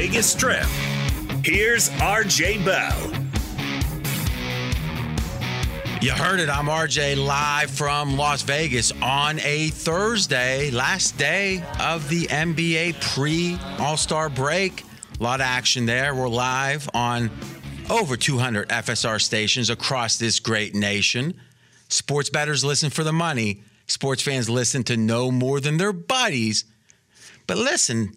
Vegas Strip, here's RJ Bell. You heard it. I'm RJ live from Las Vegas on a Thursday, last day of the NBA pre All Star break. A lot of action there. We're live on over 200 FSR stations across this great nation. Sports bettors listen for the money. Sports fans listen to no more than their buddies. But listen,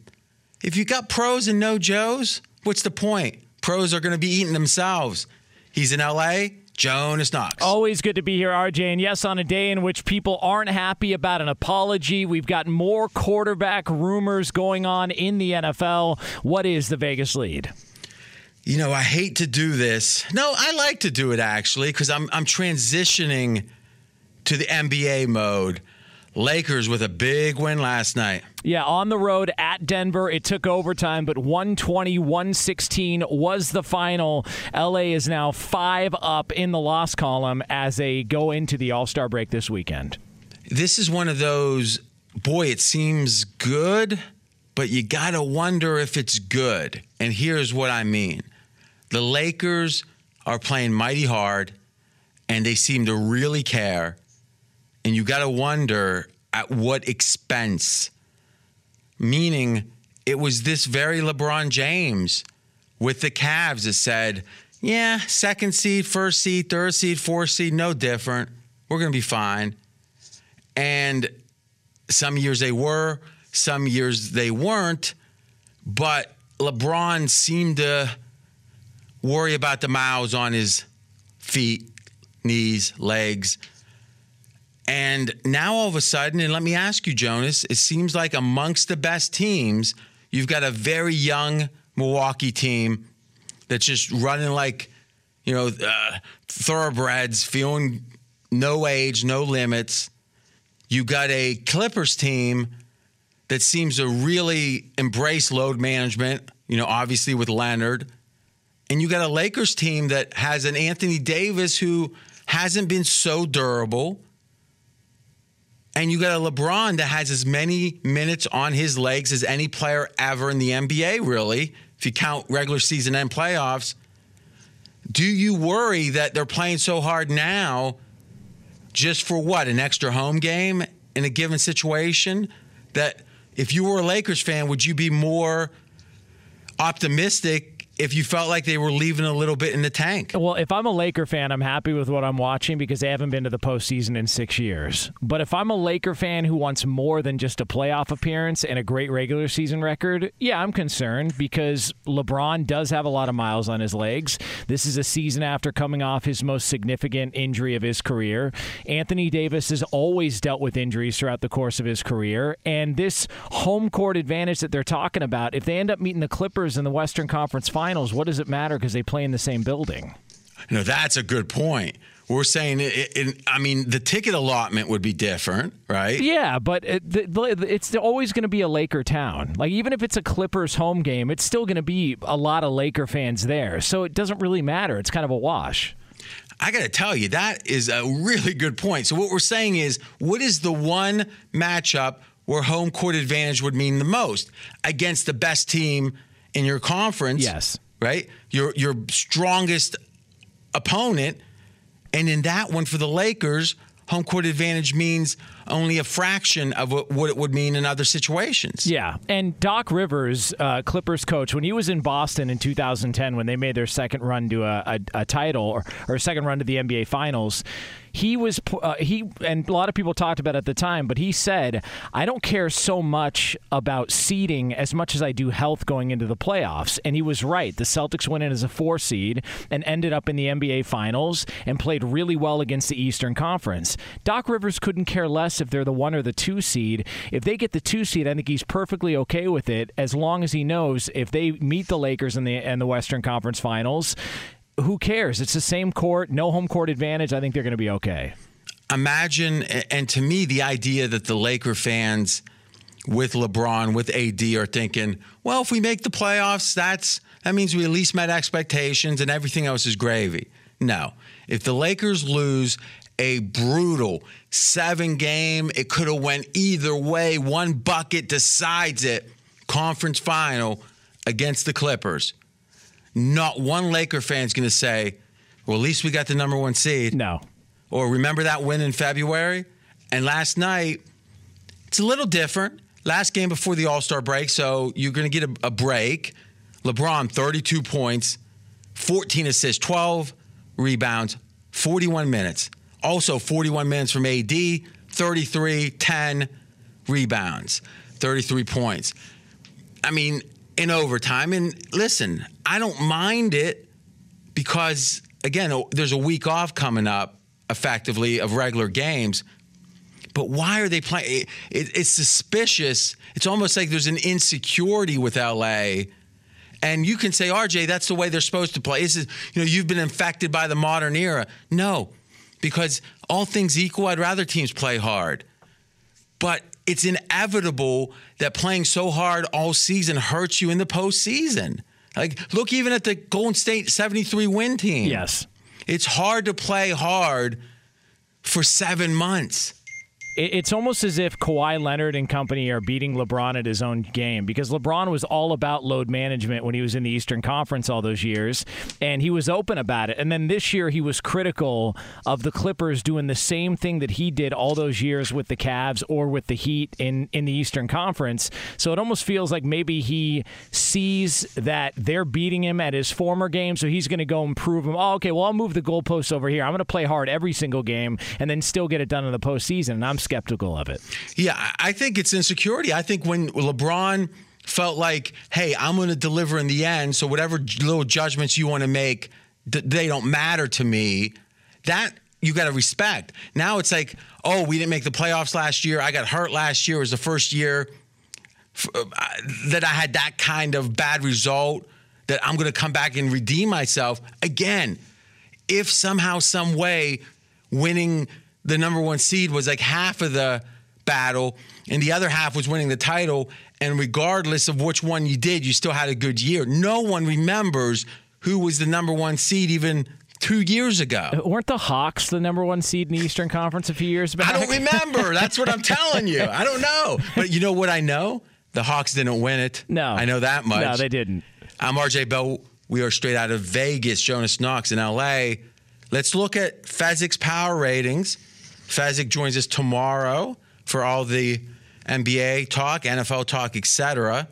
if you got pros and no Joes, what's the point? Pros are going to be eating themselves. He's in LA. Jonas Knox. Always good to be here, RJ. And yes, on a day in which people aren't happy about an apology, we've got more quarterback rumors going on in the NFL. What is the Vegas lead? You know, I hate to do this. No, I like to do it actually because I'm I'm transitioning to the NBA mode. Lakers with a big win last night. Yeah, on the road at Denver. It took overtime, but 120 116 was the final. LA is now five up in the loss column as they go into the All Star break this weekend. This is one of those, boy, it seems good, but you got to wonder if it's good. And here's what I mean the Lakers are playing mighty hard, and they seem to really care. And you got to wonder at what expense meaning it was this very LeBron James with the Cavs that said, yeah, second seed, first seed, third seed, fourth seed, no different. We're going to be fine. And some years they were, some years they weren't. But LeBron seemed to worry about the miles on his feet, knees, legs. And now all of a sudden, and let me ask you, Jonas, it seems like amongst the best teams, you've got a very young Milwaukee team that's just running like, you know, uh, thoroughbreds, feeling no age, no limits. You got a Clippers team that seems to really embrace load management, you know, obviously with Leonard. And you got a Lakers team that has an Anthony Davis who hasn't been so durable. And you got a LeBron that has as many minutes on his legs as any player ever in the NBA, really, if you count regular season and playoffs. Do you worry that they're playing so hard now just for what? An extra home game in a given situation? That if you were a Lakers fan, would you be more optimistic if you felt like they were leaving a little bit in the tank. Well, if I'm a Laker fan, I'm happy with what I'm watching because they haven't been to the postseason in six years. But if I'm a Laker fan who wants more than just a playoff appearance and a great regular season record, yeah, I'm concerned because LeBron does have a lot of miles on his legs. This is a season after coming off his most significant injury of his career. Anthony Davis has always dealt with injuries throughout the course of his career. And this home court advantage that they're talking about, if they end up meeting the Clippers in the Western Conference Finals, finals, what does it matter because they play in the same building? No, that's a good point. We're saying, it, it, I mean, the ticket allotment would be different, right? Yeah, but it, it's always going to be a Laker town. Like, even if it's a Clippers home game, it's still going to be a lot of Laker fans there. So it doesn't really matter. It's kind of a wash. I got to tell you, that is a really good point. So, what we're saying is, what is the one matchup where home court advantage would mean the most against the best team in your conference? Yes right? Your your strongest opponent. And in that one for the Lakers, home court advantage means only a fraction of what, it would mean in other situations. Yeah. And Doc Rivers, uh, Clippers coach, when he was in Boston in 2010, when they made their second run to a, a, a title or, or a second run to the NBA Finals, he was uh, he and a lot of people talked about at the time, but he said, "I don't care so much about seeding as much as I do health going into the playoffs." And he was right. The Celtics went in as a four seed and ended up in the NBA Finals and played really well against the Eastern Conference. Doc Rivers couldn't care less if they're the one or the two seed. If they get the two seed, I think he's perfectly okay with it as long as he knows if they meet the Lakers in the in the Western Conference Finals who cares? It's the same court, no home court advantage. I think they're going to be okay. Imagine, and to me, the idea that the Laker fans with LeBron, with AD, are thinking, well, if we make the playoffs, that's that means we at least met expectations, and everything else is gravy. No, if the Lakers lose a brutal seven game, it could have went either way. One bucket decides it. Conference final against the Clippers not one Laker fan's going to say, well, at least we got the number one seed. No. Or remember that win in February? And last night, it's a little different. Last game before the All Star break, so you're going to get a, a, break. LeBron, 32 points, 14 assists, 12 rebounds, 41 minutes. Also, 41 minutes from AD, 33, 10 rebounds, 33 points. I mean, in overtime. And listen, I don't mind it because, again, oh, there's a week off coming up effectively of regular games. But why are they playing? It, it, it's suspicious. It's almost like there's an insecurity with LA. And you can say, RJ, that's the way they're supposed to play. This is, you know, you've been infected by the modern era. No, because all things equal, I'd rather teams play hard. But it's inevitable that playing so hard all season hurts you in the postseason. Like, look even at the Golden State 73 win team. Yes. It's hard to play hard for seven months it's almost as if Kawhi Leonard and company are beating LeBron at his own game because LeBron was all about load management when he was in the Eastern Conference all those years, and he was open about it. And then this year he was critical of the Clippers doing the same thing that he did all those years with the Cavs or with the Heat in, in the Eastern Conference. So it almost feels like maybe he sees that they're beating him at his former game, so he's going to go and prove him, oh, okay, well, I'll move the goalposts over here. I'm going to play hard every single game and then still get it done in the postseason. And I'm skeptical of it. Yeah, I- think it's insecurity. I think when LeBron felt like, hey, I'm going to deliver in the end, so whatever little judgments you want to make, they don't matter to me. That you got to respect. Now it's like, oh, we didn't make the playoffs last year. I got hurt last year. It was the first year uh, that I had that kind of bad result that I'm going to come back and redeem myself again. If somehow, some way, winning the number one seed was like half of the battle, and the other half was winning the title, and regardless of which one you did, you still had a good year. No one remembers who was the number one seed even two years ago. Weren't the Hawks the number one seed in the Eastern Conference a few years back? I don't remember. That's what I'm telling you. I don't know. But you know what I know? The Hawks didn't win it. No. I know that much. No, they didn't. I'm RJ Bell. We are straight out of Vegas. Jonas Knox in LA. Let's look at Fezzik's power ratings. Fezzik joins us tomorrow for all the NBA talk, NFL talk, etc.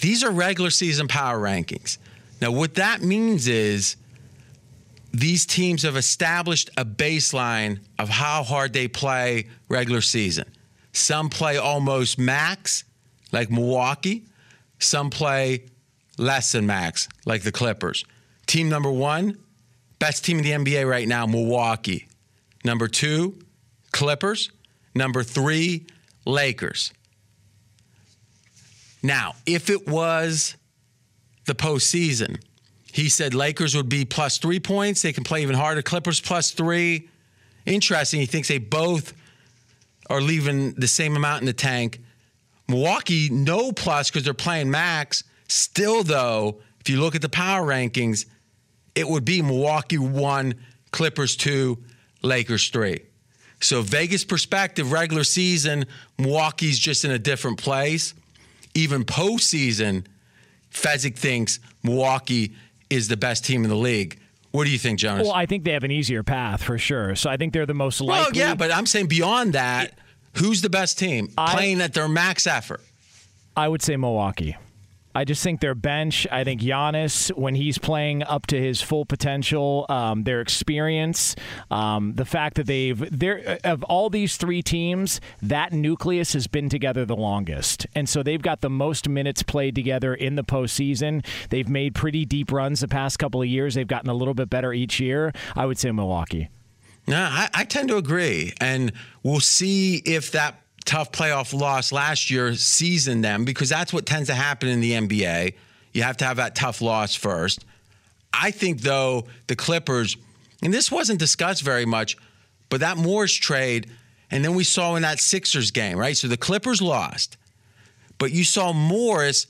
These are regular season power rankings. Now, what that means is these teams have established a baseline of how hard they play regular season. Some play almost max, like Milwaukee. Some play less than max, like the Clippers. Team number one, best team in the NBA right now, Milwaukee. Number two, Clippers. Number three, Lakers. Now, if it was the postseason, he said Lakers would be plus three points. They can play even harder. Clippers plus three. Interesting. He thinks they both are leaving the same amount in the tank. Milwaukee, no plus because they're playing max. Still, though, if you look at the power rankings, it would be Milwaukee one, Clippers two, Lakers three. So, Vegas perspective, regular season, Milwaukee's just in a different place. Even postseason, Fezzik thinks Milwaukee is the best team in the league. What do you think, Jonas? Well, I think they have an easier path for sure. So I think they're the most likely. Well, yeah, but I'm saying beyond that, who's the best team playing at their max effort? I would say Milwaukee. I just think their bench. I think Giannis, when he's playing up to his full potential, um, their experience, um, the fact that they've they're of all these three teams, that nucleus has been together the longest, and so they've got the most minutes played together in the postseason. They've made pretty deep runs the past couple of years. They've gotten a little bit better each year. I would say Milwaukee. No, I, I tend to agree, and we'll see if that tough playoff loss last year seasoned them because that's what tends to happen in the NBA. You have to have that tough loss first. I think though the Clippers, and this wasn't discussed very much, but that Morris trade, and then we saw in that Sixers game, right? So the Clippers lost, but you saw Morris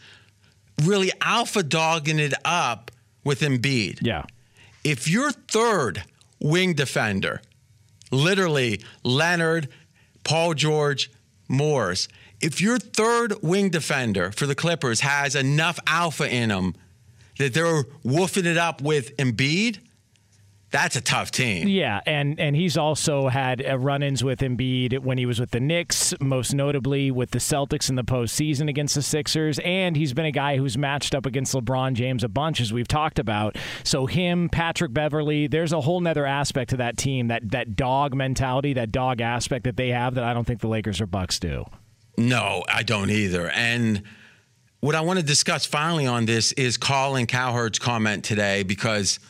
really alpha dogging it up with Embiid. Yeah. If your third wing defender, literally Leonard, Paul George, Morris, if your third wing defender for the Clippers has enough alpha in him that they're woofing it up with Embiid, that's a tough team. Yeah, and and he's also had uh, run-ins with Embiid when he was with the Knicks, most notably with the Celtics in the postseason against the Sixers, and he's been a guy who's matched up against LeBron James a bunch, as we've talked about. So him, Patrick Beverley, there's a whole nother aspect to that team, that that dog mentality, that dog aspect that they have that I don't think the Lakers or Bucks do. No, I don't either. And what I want to discuss finally on this is Colin Cowherd's comment today because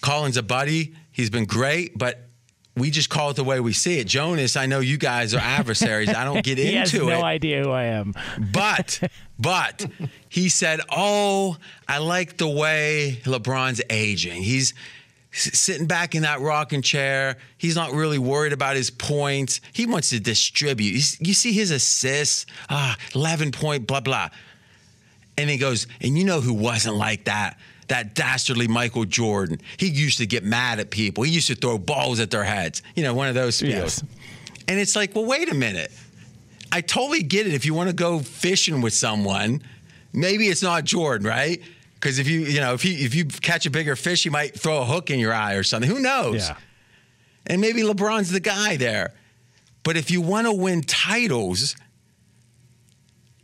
Colin's a buddy. He's been great, but we just call it the way we see it. Jonas, I know you guys are adversaries. I don't get he into has it. no idea who I am. But, but he said, "Oh, I like the way LeBron's aging. He's sitting back in that rocking chair. He's not really worried about his points. He wants to distribute. You, see his assists, ah, eleven point, blah blah." And he goes, "And you know who wasn't like that?" That dastardly Michael Jordan. He used to get mad at people. He used to throw balls at their heads. You know, one of those spiels. Yes. And it's like, well, wait a minute. I totally get it. If you want to go fishing with someone, maybe it's not Jordan, right? Because if you, you know, if you if you catch a bigger fish, you might throw a hook in your eye or something. Who knows? Yeah. And maybe LeBron's the guy there. But if you want to win titles,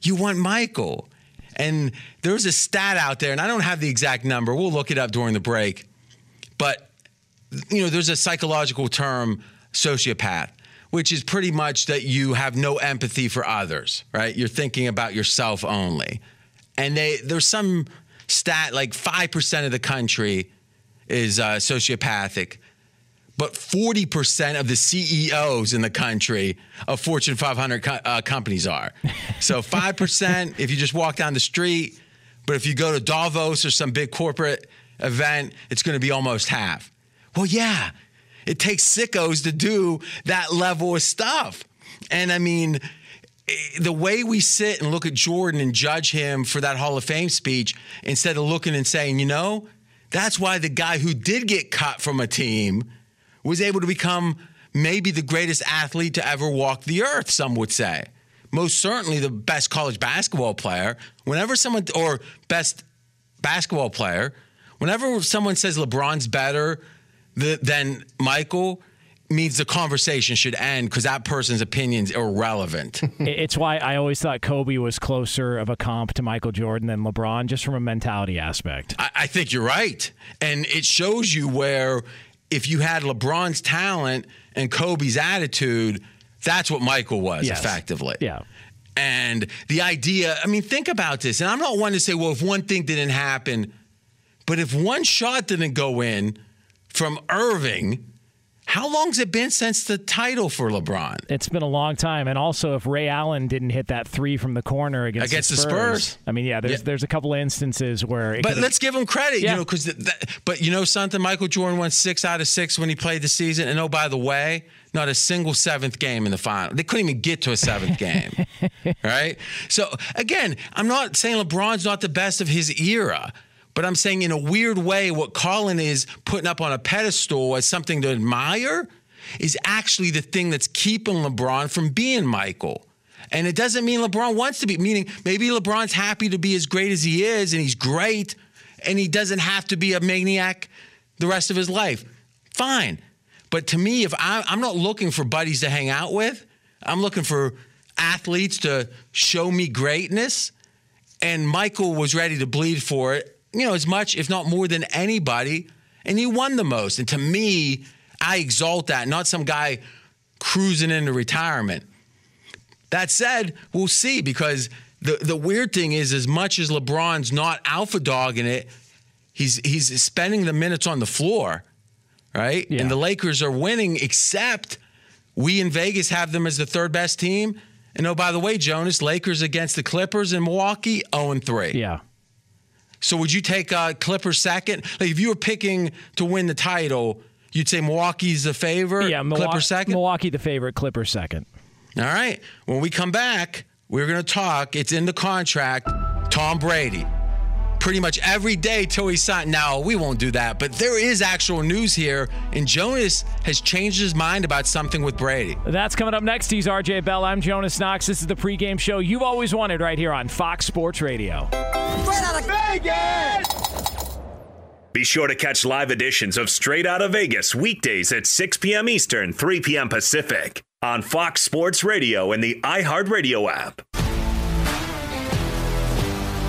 you want Michael. And there's a stat out there, and I don't have the exact number. We'll look it up during the break. But you know, there's a psychological term, sociopath. which is pretty much that you have no empathy for others, right? You're thinking about yourself only. And they there's some stat like 5% of the country is uh, sociopathic but 40% of the CEOs in the country of Fortune 500 co- uh, companies are. So 5% if you just walk down the street, but if you go to Davos or some big corporate event, it's going to be almost half. Well, yeah, it takes sickos to do that level of stuff. And I mean, eh, the way we sit and look at Jordan and judge him for that Hall of Fame speech, instead of looking and saying, you know, that's why the guy who did get cut from a team was able to become maybe the greatest athlete to ever walk the earth, some would say. Most certainly the best college basketball player. Whenever someone, or best basketball player, whenever someone says LeBron's better than Michael, means the conversation should end because that person's opinion's are irrelevant. it's why I always thought Kobe was closer of a comp to Michael Jordan than LeBron, just from a mentality aspect. I, I think you're right. And it shows you where if you had LeBron's talent and Kobe's attitude, that's what Michael was yes. effectively. Yeah. And the idea, I mean, think about this. And I'm not one to say, well, if one thing didn't happen, but if one shot didn't go in from Irving, how long's it been since the title for LeBron? It's been a long time, and also if Ray Allen didn't hit that three from the corner against, against the, Spurs, the Spurs, I mean, yeah, there's yeah. there's a couple of instances where. but let's give him credit, yeah. you know, because. But you know something, Michael Jordan won six out of six when he played the season, and oh by the way, not a single seventh game in the final. They couldn't even get to a seventh game, right? So again, I'm not saying LeBron's not the best of his era. But I'm saying in a weird way, what Colin is putting up on a pedestal as something to admire is actually the thing that's keeping LeBron from being Michael. And it doesn't mean LeBron wants to be, meaning maybe LeBron's happy to be as great as he is and he's great and he doesn't have to be a maniac the rest of his life. Fine. But to me, if I, I'm not looking for buddies to hang out with, I'm looking for athletes to show me greatness. And Michael was ready to bleed for it, you know, as much, if not more than anybody. And he won the most. And to me, I exalt that, not some guy cruising into retirement. That said, we'll see because the, the weird thing is, as much as LeBron's not alpha dogging it, he's he's spending the minutes on the floor, right? Yeah. And the Lakers are winning, except we in Vegas have them as the third best team. And oh, by the way, Jonas, Lakers against the Clippers in Milwaukee, 0 3. Yeah. So would you take uh, Clippers second? Like if you were picking to win the title, You'd say Milwaukee's the favorite. Yeah, Milwaukee, Clipper second. Milwaukee the favorite. Clipper second. All right. When we come back, we're going to talk. It's in the contract. Tom Brady. Pretty much every day till he signed. Now we won't do that, but there is actual news here, and Jonas has changed his mind about something with Brady. That's coming up next. He's RJ Bell. I'm Jonas Knox. This is the pregame show you've always wanted right here on Fox Sports Radio. Straight out of Vegas. Be sure to catch live editions of Straight Out of Vegas weekdays at 6 p.m. Eastern, 3 p.m. Pacific on Fox Sports Radio and the iHeartRadio app.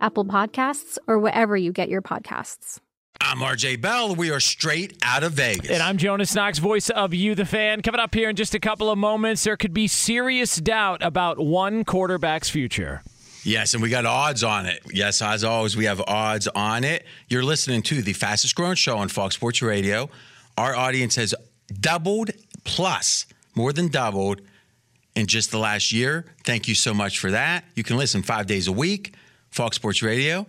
Apple Podcasts, or wherever you get your podcasts. I'm RJ Bell. We are straight out of Vegas. And I'm Jonas Knox, voice of You, the fan. Coming up here in just a couple of moments, there could be serious doubt about one quarterback's future. Yes, and we got odds on it. Yes, as always, we have odds on it. You're listening to the fastest growing show on Fox Sports Radio. Our audience has doubled plus, more than doubled in just the last year. Thank you so much for that. You can listen five days a week, Fox Sports Radio.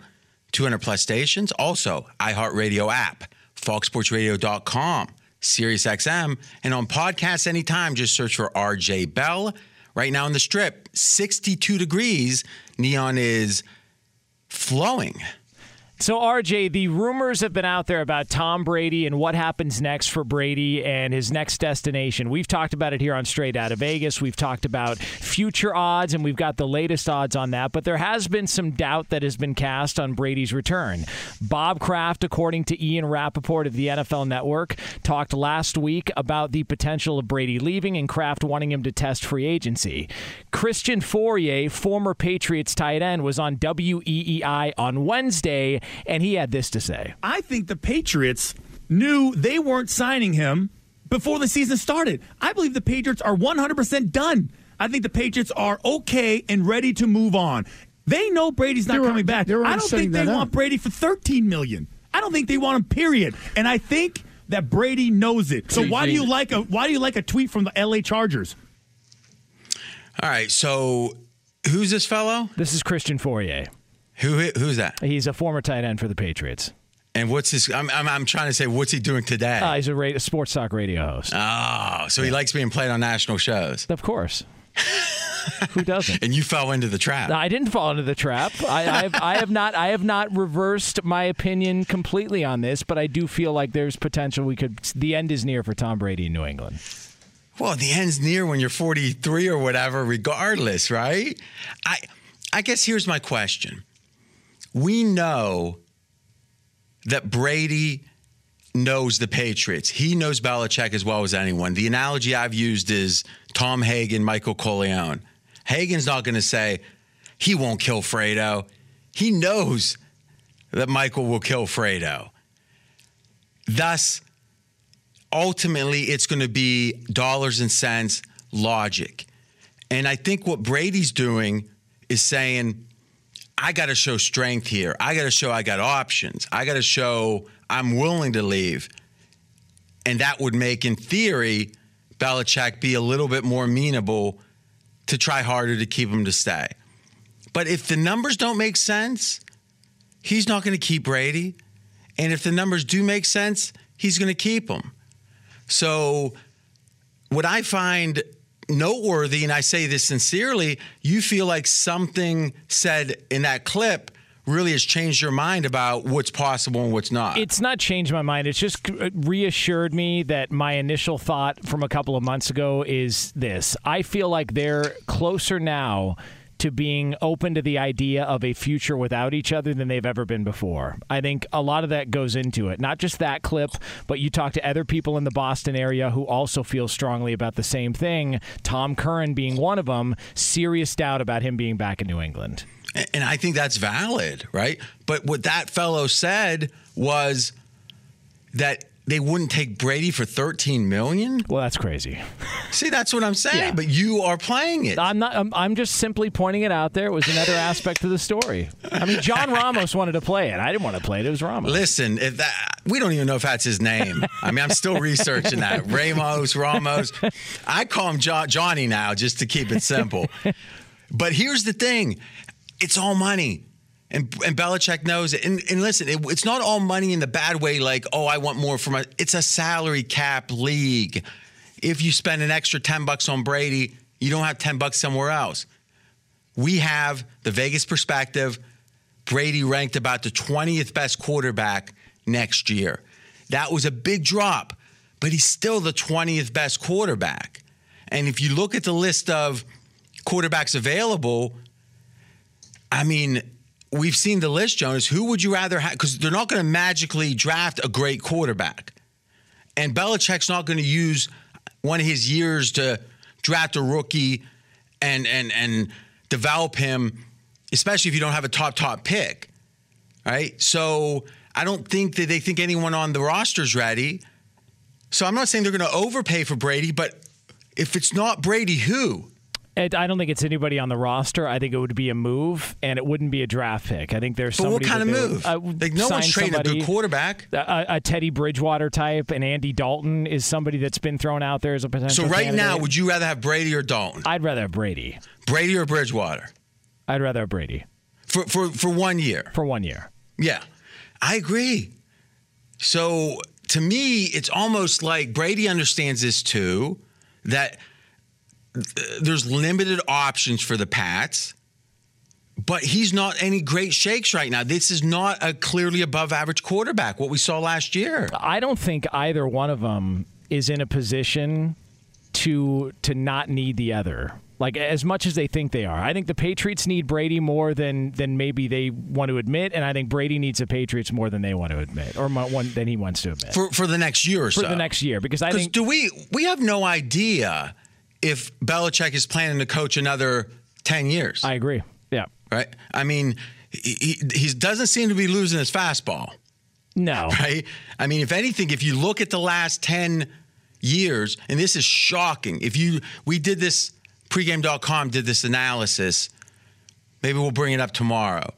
200 plus stations. Also, iHeartRadio app, foxsportsradio.com, SiriusXM, and on podcasts anytime, just search for RJ Bell. Right now in the strip, 62 degrees. Neon is flowing. So, RJ, the rumors have been out there about Tom Brady and what happens next for Brady and his next destination. We've talked about it here on Straight Out of Vegas. We've talked about future odds, and we've got the latest odds on that. But there has been some doubt that has been cast on Brady's return. Bob Kraft, according to Ian Rapoport of the NFL Network, talked last week about the potential of Brady leaving and Kraft wanting him to test free agency. Christian Fauria, former Patriots tight end, was on WEEI on Wednesday and he had this to say. I think the Patriots knew they weren't signing him before the season started. I believe the Patriots are 100% done. I think the Patriots are okay and ready to move on. They know Brady's not They're- coming back. I don't think they want up. Brady for 13 million. I don't think they want him period. And I think that Brady knows it. So why do you like a why do you like a tweet from the LA Chargers? All right, so who's this fellow? This is Christian Fauria. Who who's that? He's a former tight end for the Patriots. And what's his? I'm, I'm, I'm trying to say, what's he doing today? Uh, he's a, ra- a sports talk radio host. oh, so he likes being played on national shows. Of course. Who doesn't? and you fell into the trap. I didn't fall into the trap. I, I, have, I have not. I have not reversed my opinion completely on this, but I do feel like there's potential. We could. The end is near for Tom Brady in New England. Well, the end's near when you're 43 or whatever, regardless, right? I, I guess here's my question. We know that Brady knows the Patriots. He knows Belichick as well as anyone. The analogy I've used is Tom Hagen, Michael Corleone. Hagen's not going to say he won't kill Fredo. He knows that Michael will kill Fredo. Thus, ultimately, it's going to be dollars and cents logic. And I think what Brady's doing is saying, I got to show strength here. I got to show I got options. I got to show I'm willing to leave. And that would make, in theory, Belichick be a little bit more amenable to try harder to keep him to stay. But if the numbers don't make sense, he's not going to keep Brady. And if the numbers do make sense, he's going to keep him. So, what I find noteworthy, and I say this sincerely, you feel like something said in that clip really has changed your mind about what's possible and what's not. It's not changed my mind. It's just uh, reassured me that my initial thought from a couple of months ago is this. I feel like they're closer now to being open to the idea of a future without each other than they've ever been before. I think a lot of that goes into it. Not just that clip, but you talk to other people in the Boston area who also feel strongly about the same thing. Tom Curran being one of them, serious doubt about him being back in New England. And I think that's valid, right? But what that fellow said was that they wouldn't take Brady for 13 million? Well, that's crazy. See, that's what I'm saying, yeah. but you are playing it. I'm not I'm, I'm, just simply pointing it out there. It was another aspect to the story. I mean, John Ramos wanted to play it. I didn't want to play it. It was Ramos. Listen, if that we don't even know if that's his name. I mean, I'm still researching that. Ramos, Ramos. I call him jo- Johnny now just to keep it simple. But here's the thing. It's all money. And, and Belichick knows it. And, and listen, it, it's not all money in the bad way, like, oh, I want more from my. It's a salary cap league. If you spend an extra 10 bucks on Brady, you don't have 10 bucks somewhere else. We have the Vegas perspective. Brady ranked about the 20th best quarterback next year. That was a big drop, but he's still the 20th best quarterback. And if you look at the list of quarterbacks available, I mean, we've seen the list, Jonas. Who would you rather have? Because they're not going to magically draft a great quarterback. And Belichick's not going to use one of his years to draft a rookie and and and develop him, especially if you don't have a top top pick. Right? So I don't think that they think anyone on the roster's ready. So I'm not saying they're going to overpay for Brady, but if it's not Brady, who? It, I don't think it's anybody on the roster. I think it would be a move, and it wouldn't be a draft pick. I think there's but somebody. what kind of move? uh, like no one's trading a good quarterback. A, a, Teddy Bridgewater type, and Andy Dalton is somebody that's been thrown out there as a potential. So right candidate. now, would you rather have Brady or Dalton? I'd rather have Brady. Brady or Bridgewater? I'd rather have Brady. For for for one year. For one year. Yeah, I agree. So to me, it's almost like Brady understands this too. That there's limited options for the Pats, but he's not any great shakes right now. This is not a clearly above average quarterback, what we saw last year. I don't think either one of them is in a position to to not need the other. Like as much as they think they are. I think the Patriots need Brady more than than maybe they want to admit, and I think Brady needs the Patriots more than they want to admit, or one than he wants to admit. For for the next year or for so. For the next year, because I think do we we have no idea if Belichick is planning to coach another 10 years. I agree. Yeah. Right? I mean, he, he doesn't seem to be losing his fastball. No. Right? I mean, if anything, if you look at the last 10 years, and this is shocking, if you, we did this, pregame.com did this analysis. Maybe we'll bring it up tomorrow.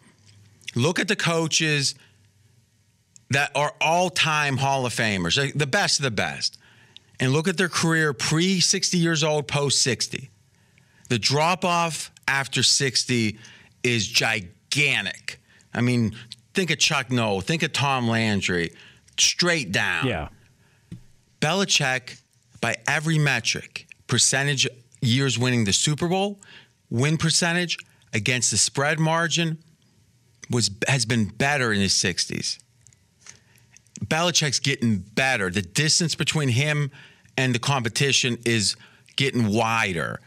Look at the coaches that are all time Hall of Famers, the best of the best and look at their career pre 60 years old, post 60. The drop off after 60 is gigantic. I mean, think of Chuck Noll, think of Tom Landry, straight down. Yeah. Belichick, by every metric, percentage years winning the Super Bowl, win percentage against the spread margin was has been better in his 60s. Belichick's getting better. The distance between him and the competition is getting wider.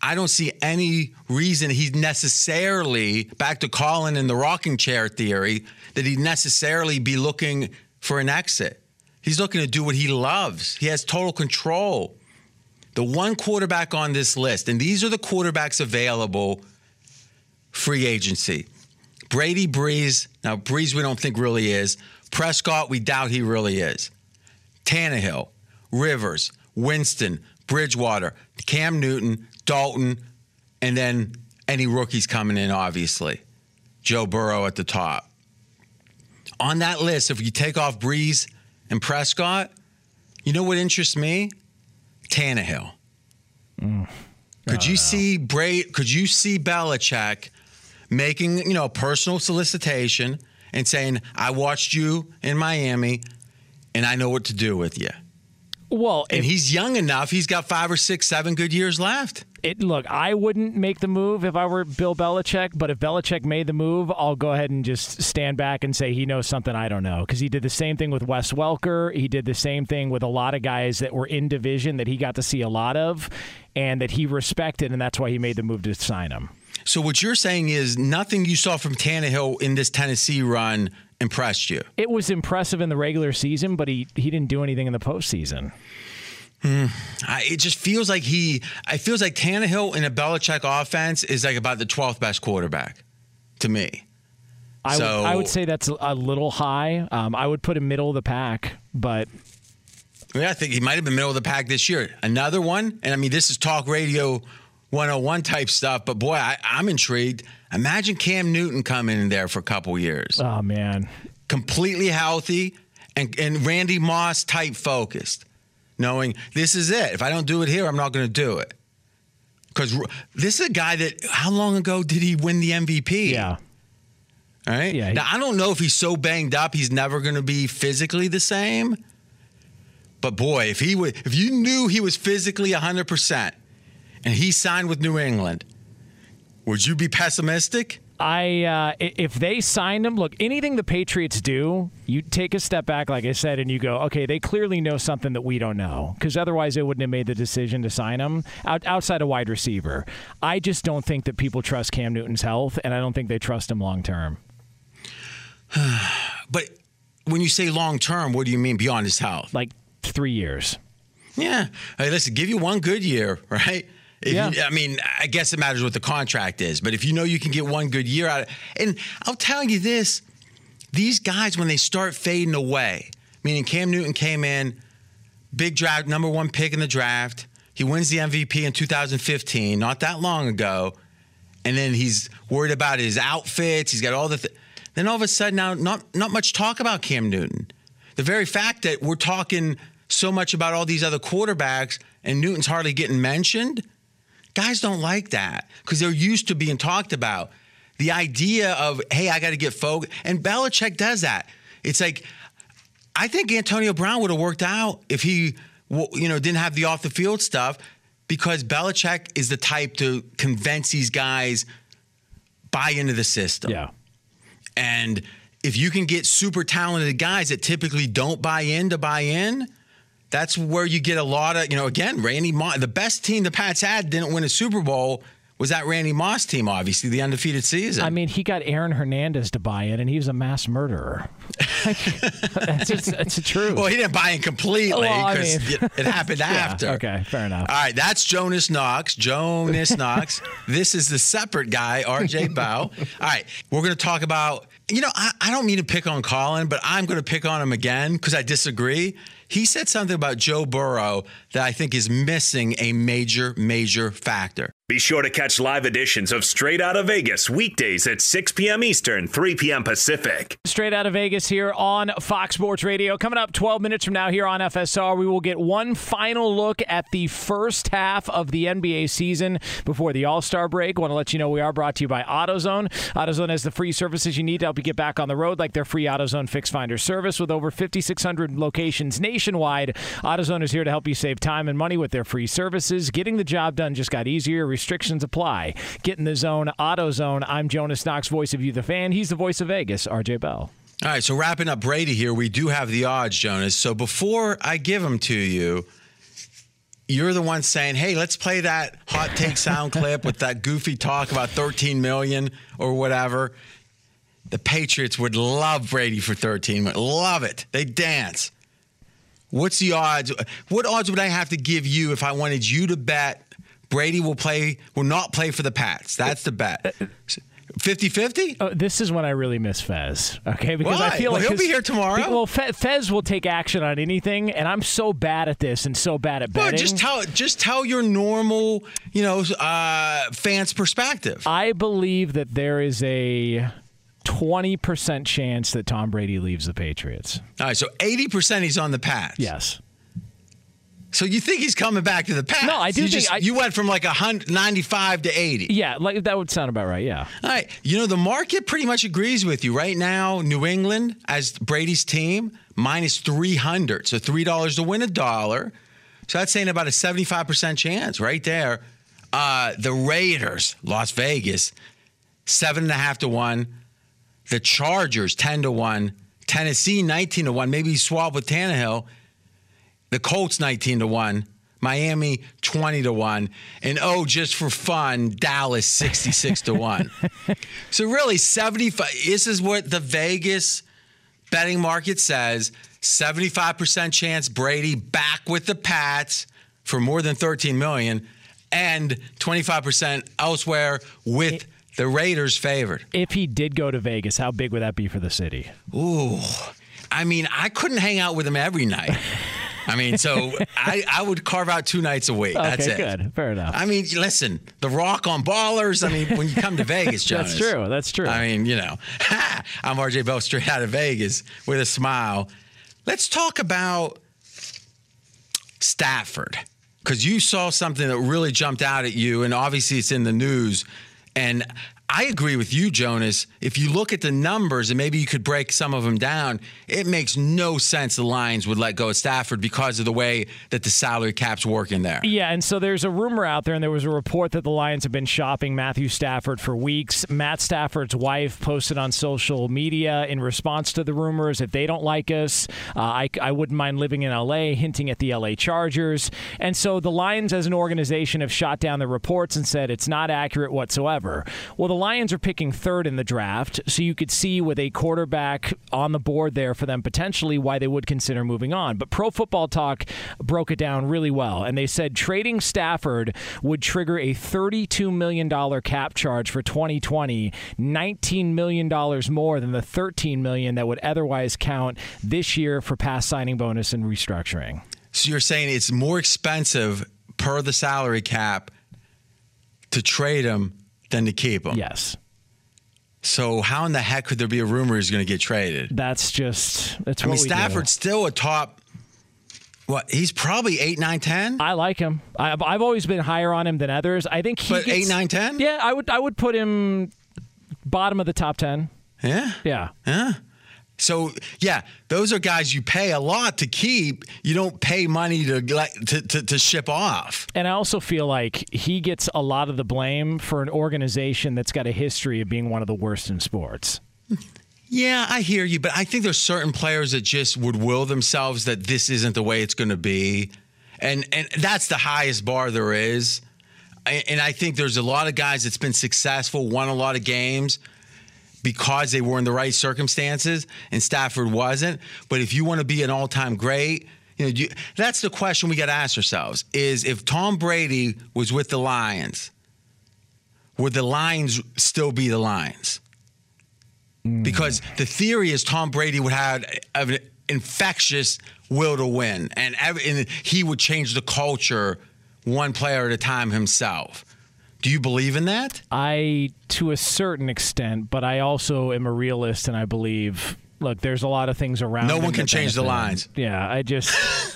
I don't see any reason he's necessarily back to Colin in the rocking chair theory that he'd necessarily be looking for an exit. He's looking to do what he loves. He has total control. The one quarterback on this list, and these are the quarterbacks available free agency. Brady Brees. Now, Brees, we don't think really is. Prescott, we doubt he really is. Tannehill, Rivers, Winston, Bridgewater, Cam Newton, Dalton, and then any rookies coming in, obviously. Joe Burrow at the top. On that list, if you take off Brees and Prescott, you know what interests me? Tannehill. Mm. Could you see Bray? Could you see Belichick making you know a personal solicitation and saying, "I watched you in Miami, and I know what to do with you"? Well, and if- he's young enough. He's got five or six, seven good years left. It, look, I wouldn't make the move if I were Bill Belichick, but if Belichick made the move, I'll go ahead and just stand back and say he knows something I don't know. Because he did the same thing with Wes Welker. He did the same thing with a lot of guys that were in division that he got to see a lot of and that he respected, and that's why he made the move to sign him. So what you're saying is nothing you saw from Tannehill in this Tennessee run impressed you. It was impressive in the regular season, but he, he didn't do anything in the postseason. Hmm. I, it just feels like he. It feels like Tannehill in a Belichick offense is like about the 12th best quarterback to me. I, So- would, I would say that's a little high. Um, I would put him middle of the pack, but Yeah, I think he might have been middle of the pack this year. Another one, and I mean, this is talk radio 101 type stuff, but boy, I, I'm intrigued. Imagine Cam Newton coming in there for a couple years. Oh, man. Completely healthy and, and Randy Moss type focused, knowing this is it. If I don't do it here, I'm not going to do it. Because this is a guy that, how long ago did he win the MVP? Yeah. All right. Yeah, he- now I don't know if he's so banged up he's never going to be physically the same. But boy, if he would, if you knew he was physically 100 percent and he signed with New England, would you be pessimistic? I uh, if they signed him, look, anything the Patriots do, you take a step back, like I said, and you go, okay, they clearly know something that we don't know, because otherwise they wouldn't have made the decision to sign him out, outside a wide receiver. I just don't think that people trust Cam Newton's health, and I don't think they trust him long term. But when you say long term, what do you mean beyond his health? Like three years. Yeah. Hey, listen, give you one good year, right? If Yeah. you- I mean, I guess it matters what the contract is, but if you know you can get one good year out of and I'll tell you this, these guys when they start fading away, meaning Cam Newton came in, big draft, number one pick in the draft. He wins the MVP in 2015, not that long ago. And then he's worried about his outfits. He's got all the. Th- then all of a sudden, now not not much talk about Cam Newton. The very fact that we're talking so much about all these other quarterbacks and Newton's hardly getting mentioned, guys don't like that because they're used to being talked about. The idea of hey, I got to get folk, and Belichick does that. It's like I think Antonio Brown would have worked out if he, you know, didn't have the off the field stuff because Belichick is the type to convince these guys buy into the system. Yeah. And if you can get super talented guys that typically don't buy in to buy in, that's where you get a lot of, you know, again, Randy Moss, the best team the Pats had didn't win a Super Bowl was that Randy Moss team, obviously, the undefeated season. I mean, he got Aaron Hernandez to buy in, and he was a mass murderer. that's, just, that's the truth. well, he didn't buy in completely Well, I because mean- it, it happened Yeah, after. okay, fair enough. All right, that's Jonas Knox. Jonas Knox. This is the separate guy, RJ Bell. All right, we're going to talk about, you know, I, I don't mean to pick on Colin, but I'm going to pick on him again because I disagree. He said something about Joe Burrow that I think is missing a major, major factor. Be sure to catch live editions of Straight Out of Vegas weekdays at 6 p.m. Eastern, 3 p.m. Pacific. Straight out of Vegas here on Fox Sports Radio. Coming up 12 minutes from now here on FSR, we will get one final look at the first half of the NBA season before the All Star break. Want to let you know we are brought to you by AutoZone. AutoZone has the free services you need to help you get back on the road, like their free AutoZone Fix Finder service with over 5,600 locations nationwide. AutoZone is here to help you save time and money with their free services. Getting the job done just got easier. Restrictions apply. Get in the zone, AutoZone. I'm Jonas Knox, voice of you, the fan. He's the voice of Vegas, RJ Bell. All right, so wrapping up Brady here, we do have the odds, Jonas. So before I give them to you, you're the one saying, "Hey, let's play that hot take sound clip with that goofy talk about 13 million or whatever." The Patriots would love Brady for 13 million. Love it. They dance. What's the odds? What odds would I have to give you if I wanted you to bet Brady will play will not play for the Pats? That's the bet. 50-50? Oh, this is when I really miss Fez. Okay, because I Why? feel Well, like he'll be here tomorrow. Well, Fe- Fez will take action on anything, and I'm so bad at this and so bad at Well, betting. just tell just tell your normal, you know, uh, fans' perspective. I believe that there is a 20% chance that Tom Brady leaves the Patriots. All right, so eighty percent he's on the Pats. Yes. So you think he's coming back to the Pats? No, I do You, think just, I- you went from like a hundred ninety-five to eighty. Yeah, like that would sound about right. Yeah. All right, you know the market pretty much agrees with you right now. New England as Brady's team minus three hundred, so three dollars to win a dollar. So that's saying about a 75% chance right there. Uh, the Raiders, Las Vegas, seven and a half to one. The Chargers, 10 to one. Tennessee, 19 to one. Maybe swap with Tannehill. The Colts, 19 to one. Miami, 20 to 1. And oh, just for fun, Dallas, 66 to 1. So really, 75. This is what the Vegas betting market says 75% chance Brady back with the Pats for more than 13 million and 25% elsewhere with the Raiders favored. If he did go to Vegas, how big would that be for the city? Ooh. I mean, I couldn't hang out with him every night. I mean, so I, I would carve out two nights a week. That's okay, it. good. Fair enough. I mean, listen, The Rock on Ballers. I mean, when you come to Vegas, Jonas. That's true. That's true. I mean, you know, I'm RJ Bell straight out of Vegas with a smile. Let's talk about Stafford because you saw something that really jumped out at you, and obviously it's in the news. And I agree with you, Jonas. If you look at the numbers and maybe you could break some of them down, it makes no sense the Lions would let go of Stafford because of the way that the salary cap's working there. Yeah, and so there's a rumor out there, and there was a report that the Lions have been shopping Matthew Stafford for weeks. Matt Stafford's wife posted on social media in response to the rumors if they don't like us, uh, I, I wouldn't mind living in LA, hinting at the LA Chargers. And so the Lions, as an organization, have shot down the reports and said it's not accurate whatsoever. Well, the Lions are picking third in the draft, so you could see with a quarterback on the board there for them potentially why they would consider moving on. But Pro Football Talk broke it down really well, and they said trading Stafford would trigger a $32 million cap charge for 2020, $19 million more than the 13 million that would otherwise count this year for past signing bonus and restructuring. So you're saying it's more expensive per the salary cap to trade him than to keep him? Yes. So how in the heck could there be a rumor he's going to get traded? That's just that's I what mean, we do. Stafford's still a top. What he's probably eight, nine, ten. I like him. I've, I've always been higher on him than others. I think he But gets- eight, nine, ten. Yeah, I would I would put him bottom of the top ten. Yeah. Yeah. Yeah. So yeah, those are guys you pay a lot to keep. You don't pay money to to to, to ship off. And I also feel like he gets a lot of the blame for an organization that's got a history of being one of the worst in sports. Yeah, I hear you, but I think there's certain players that just would will themselves that this isn't the way it's going to be, and and that's the highest bar there is. And I think there's a lot of guys that's been successful, won a lot of games because they were in the right circumstances, and Stafford wasn't. But if you want to be an all-time great, you know, you, that's the question we got to ask ourselves: Is if Tom Brady was with the Lions, would the Lions still be the Lions? Hmm. because the theory is Tom Brady would have an infectious will to win, and, every, and he would change the culture one player at a time himself. Do you believe in that? I, to a certain extent, but I also am a realist, and I believe. Look, there's a lot of things around. No one can change the lines. Yeah, I just.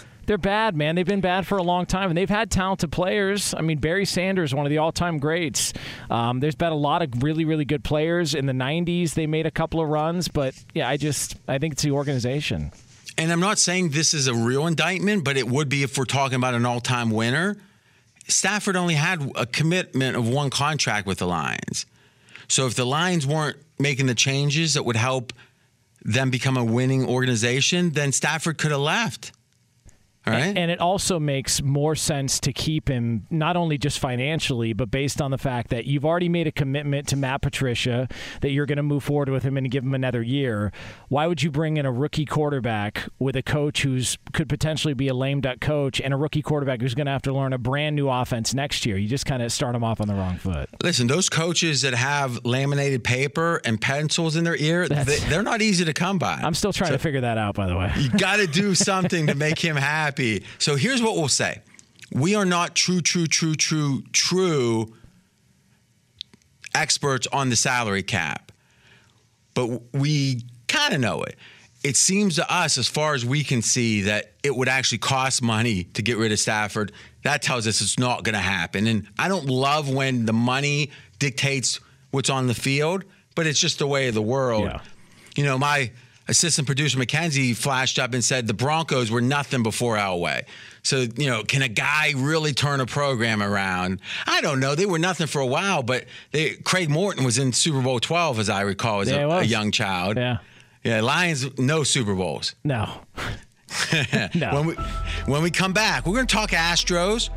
They're bad, man. They've been bad for a long time, and they've had talented players. I mean, Barry Sanders, one of the all-time greats. Um, there's been a lot of really, really good players in the '90s. They made a couple of runs, but yeah, I just I think it's the organization. And I'm not saying this is a real indictment, but it would be if we're talking about an all time winner. Stafford only had a commitment of one contract with the Lions. So if the Lions weren't making the changes that would help them become a winning organization, then Stafford could have left. All right. And it also makes more sense to keep him not only just financially, but based on the fact that you've already made a commitment to Matt Patricia that you're going to move forward with him and give him another year. Why would you bring in a rookie quarterback with a coach who's could potentially be a lame duck coach and a rookie quarterback who's going to have to learn a brand new offense next year? You just kind of start him off on the wrong foot. Listen, those coaches that have laminated paper and pencils in their ear, they, they're not easy to come by. I'm still trying to figure that out, by the way. You got to do something to make him happy. So here's what we'll say we are not true, true, true, true, true experts on the salary cap, but we kind of know it. It seems to us, as far as we can see, that it would actually cost money to get rid of Stafford. That tells us it's not going to happen. And I don't love when the money dictates what's on the field, but it's just the way of the world. You know, my assistant producer Mackenzie flashed up and said the Broncos were nothing before Elway. So, you know, can a guy really turn a program around? I don't know. They were nothing for a while, but they, Craig Morton was in Super Bowl 12, as I recall, as Yeah, a, a young child. Yeah. Yeah, Lions, no Super Bowls. No. No. When we when we come back, we're going to talk Astros.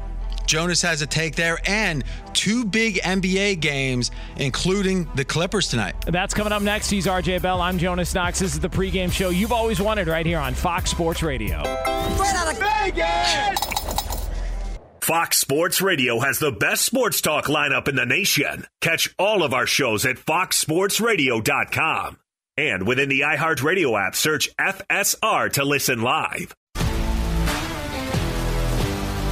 Jonas has a take there, and two big NBA games, including the Clippers tonight. That's coming up next. He's RJ Bell. I'm Jonas Knox. This is the pregame show you've always wanted right here on Fox Sports Radio. Straight out of Vegas! Fox Sports Radio has the best sports talk lineup in the nation. Catch all of our shows at foxsportsradio.com. And within the iHeartRadio app, search FSR to listen live.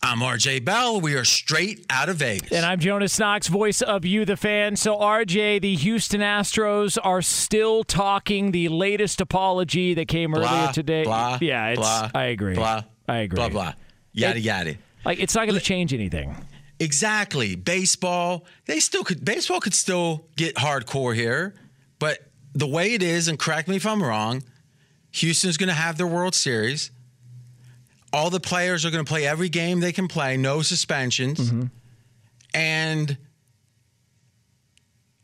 I'm RJ Bell. We are straight out of Vegas. And I'm Jonas Knox, voice of You, the fan. So, RJ, the Houston Astros are still talking the latest apology that came Blah, earlier today. blah, yeah, it's, blah, I agree. blah, I agree. Blah, blah. Yada, It- yada. Like, it's not going to change anything. Exactly. Baseball, they still could baseball could still get hardcore here, but the way it is, and correct me if I'm wrong, Houston's gonna have their World Series. All the players are gonna play every game they can play, no suspensions. Mm-hmm. And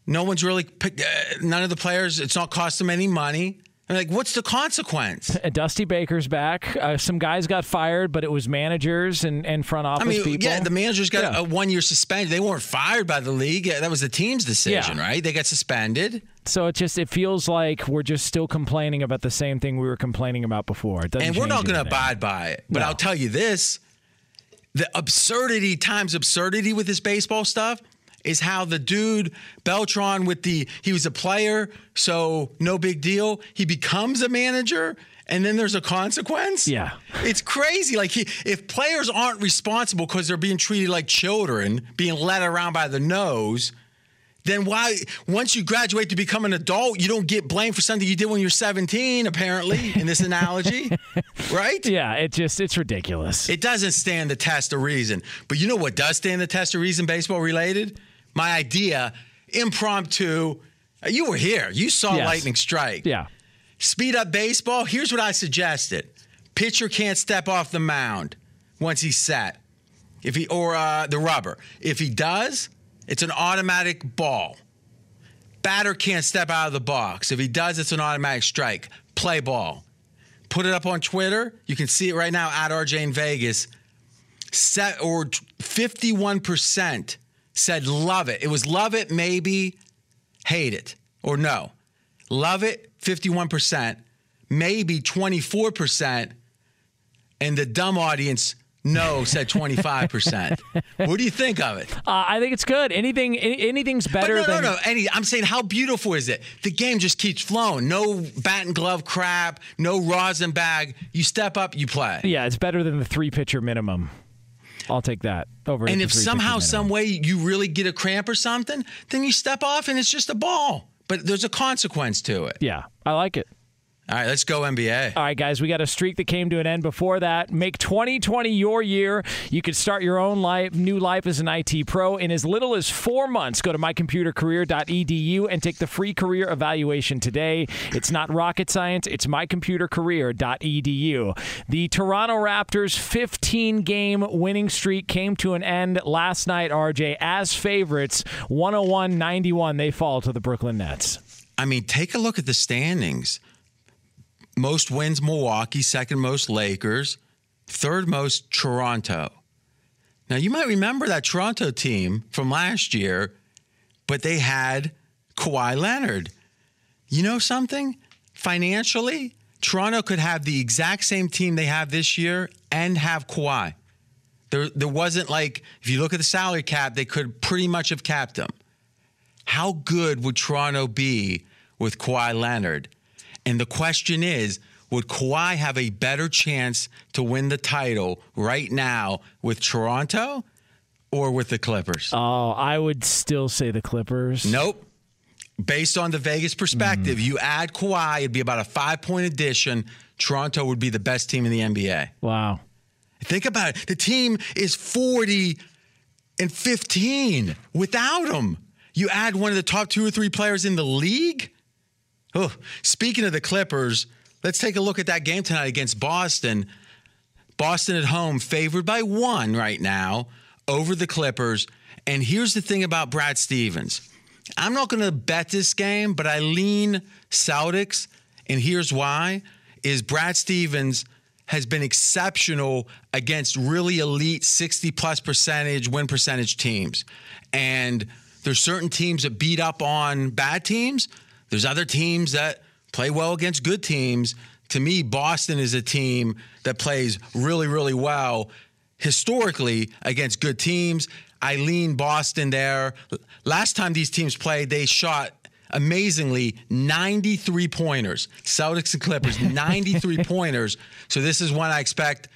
no one's really picked, uh, none of the players, it's not cost them any money. I'm like, what's the consequence? Dusty Baker's back. Uh, some guys got fired, but it was managers and, and front office I mean, people. yeah, the managers got Yeah. a one year suspension. They weren't fired by the league. Yeah, That was the team's decision, Yeah. right? They got suspended. So it just it feels like we're just still complaining about the same thing we were complaining about before. It and we're not going to abide by it. But No. I'll tell you this the absurdity times absurdity with this baseball stuff. Is how the dude Beltran with the he was a player, so no big deal. He becomes a manager and then there's a consequence. Yeah. It's crazy. Like he, if players aren't responsible because they're being treated like children, being led around by the nose, then why once you graduate to become an adult, you don't get blamed for something you did when you're 17, apparently, in this analogy. right? Yeah, it just it's ridiculous. It doesn't stand the test of reason. But you know what does stand the test of reason, baseball related? My idea, impromptu. You were here. You saw Yes. lightning strike. Yeah. Speed up baseball. Here's what I suggested: pitcher can't step off the mound once he's set. If he or uh, the rubber. If he does, it's an automatic ball. Batter can't step out of the box. If he does, it's an automatic strike. Play ball. Put it up on Twitter. You can see it right now at RJ in Vegas. Set or 51% said love it. It was love it, maybe hate it, or no. Love it, 51%, maybe 24%, and the dumb audience, no, said 25%. what do you think of it? Uh, I think it's good. Anything, any, anything's better But no, than no, no. Any, I'm saying, how beautiful is it? The game just keeps flowing. No bat and glove crap. No rosin bag. You step up, you play. Yeah, it's better than the three pitcher minimum. I'll take that over. And if somehow, some way you really get a cramp or something, then you step off and it's just a ball. But there's a consequence to it. Yeah, I like it. All right, let's go NBA. All right, guys, we got a streak that came to an end before that. Make 2020 your year. You could start your own life, new life as an IT pro in as little as four months. Go to mycomputercareer.edu and take the free career evaluation today. It's not rocket science, it's mycomputercareer.edu. The Toronto Raptors 15 game winning streak came to an end last night, RJ. As favorites, 101 91, they fall to the Brooklyn Nets. I mean, take a look at the standings. Most wins Milwaukee, second most Lakers, third most Toronto. Now, you might remember that Toronto team from last year, but they had Kawhi Leonard. You know something? Financially, Toronto could have the exact same team they have this year and have Kawhi. There, there wasn't like, if you look at the salary cap, they could pretty much have capped him. How good would Toronto be with Kawhi Leonard? And the question is, would Kawhi have a better chance to win the title right now with Toronto or with the Clippers? Oh, I would still say the Clippers. Nope. Based on the Vegas perspective, mm. you add Kawhi, it'd be about a five point addition. Toronto would be the best team in the NBA. Wow. Think about it. The team is 40 and 15 without him. You add one of the top two or three players in the league. Oh, speaking of the Clippers, let's take a look at that game tonight against Boston. Boston at home, favored by one right now over the Clippers. And here's the thing about Brad Stevens I'm not going to bet this game, but I lean Celtics. And here's why is Brad Stevens has been exceptional against really elite 60 plus percentage win percentage teams. And there's certain teams that beat up on bad teams. There's other teams that play well against good teams. To me, Boston is a team that plays really, really well historically against good teams. I lean Boston there. Last time these teams played, they shot amazingly 93 pointers. Celtics and Clippers, 93 pointers. So this is one I expect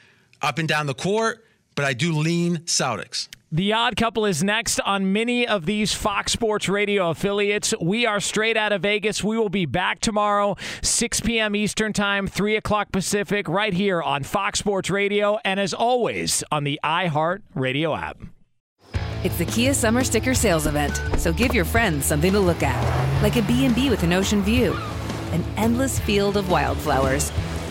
up and down the court, but I do lean Celtics. The Odd Couple is next on many of these Fox Sports Radio affiliates. We are straight out of Vegas. We will be back tomorrow, 6 p.m. Eastern Time, 3 o'clock Pacific, right here on Fox Sports Radio, and as always, on the iHeart Radio app. It's the Kia Summer Sticker Sales Event, so give your friends something to look at, like a B&B with an ocean view, an endless field of wildflowers,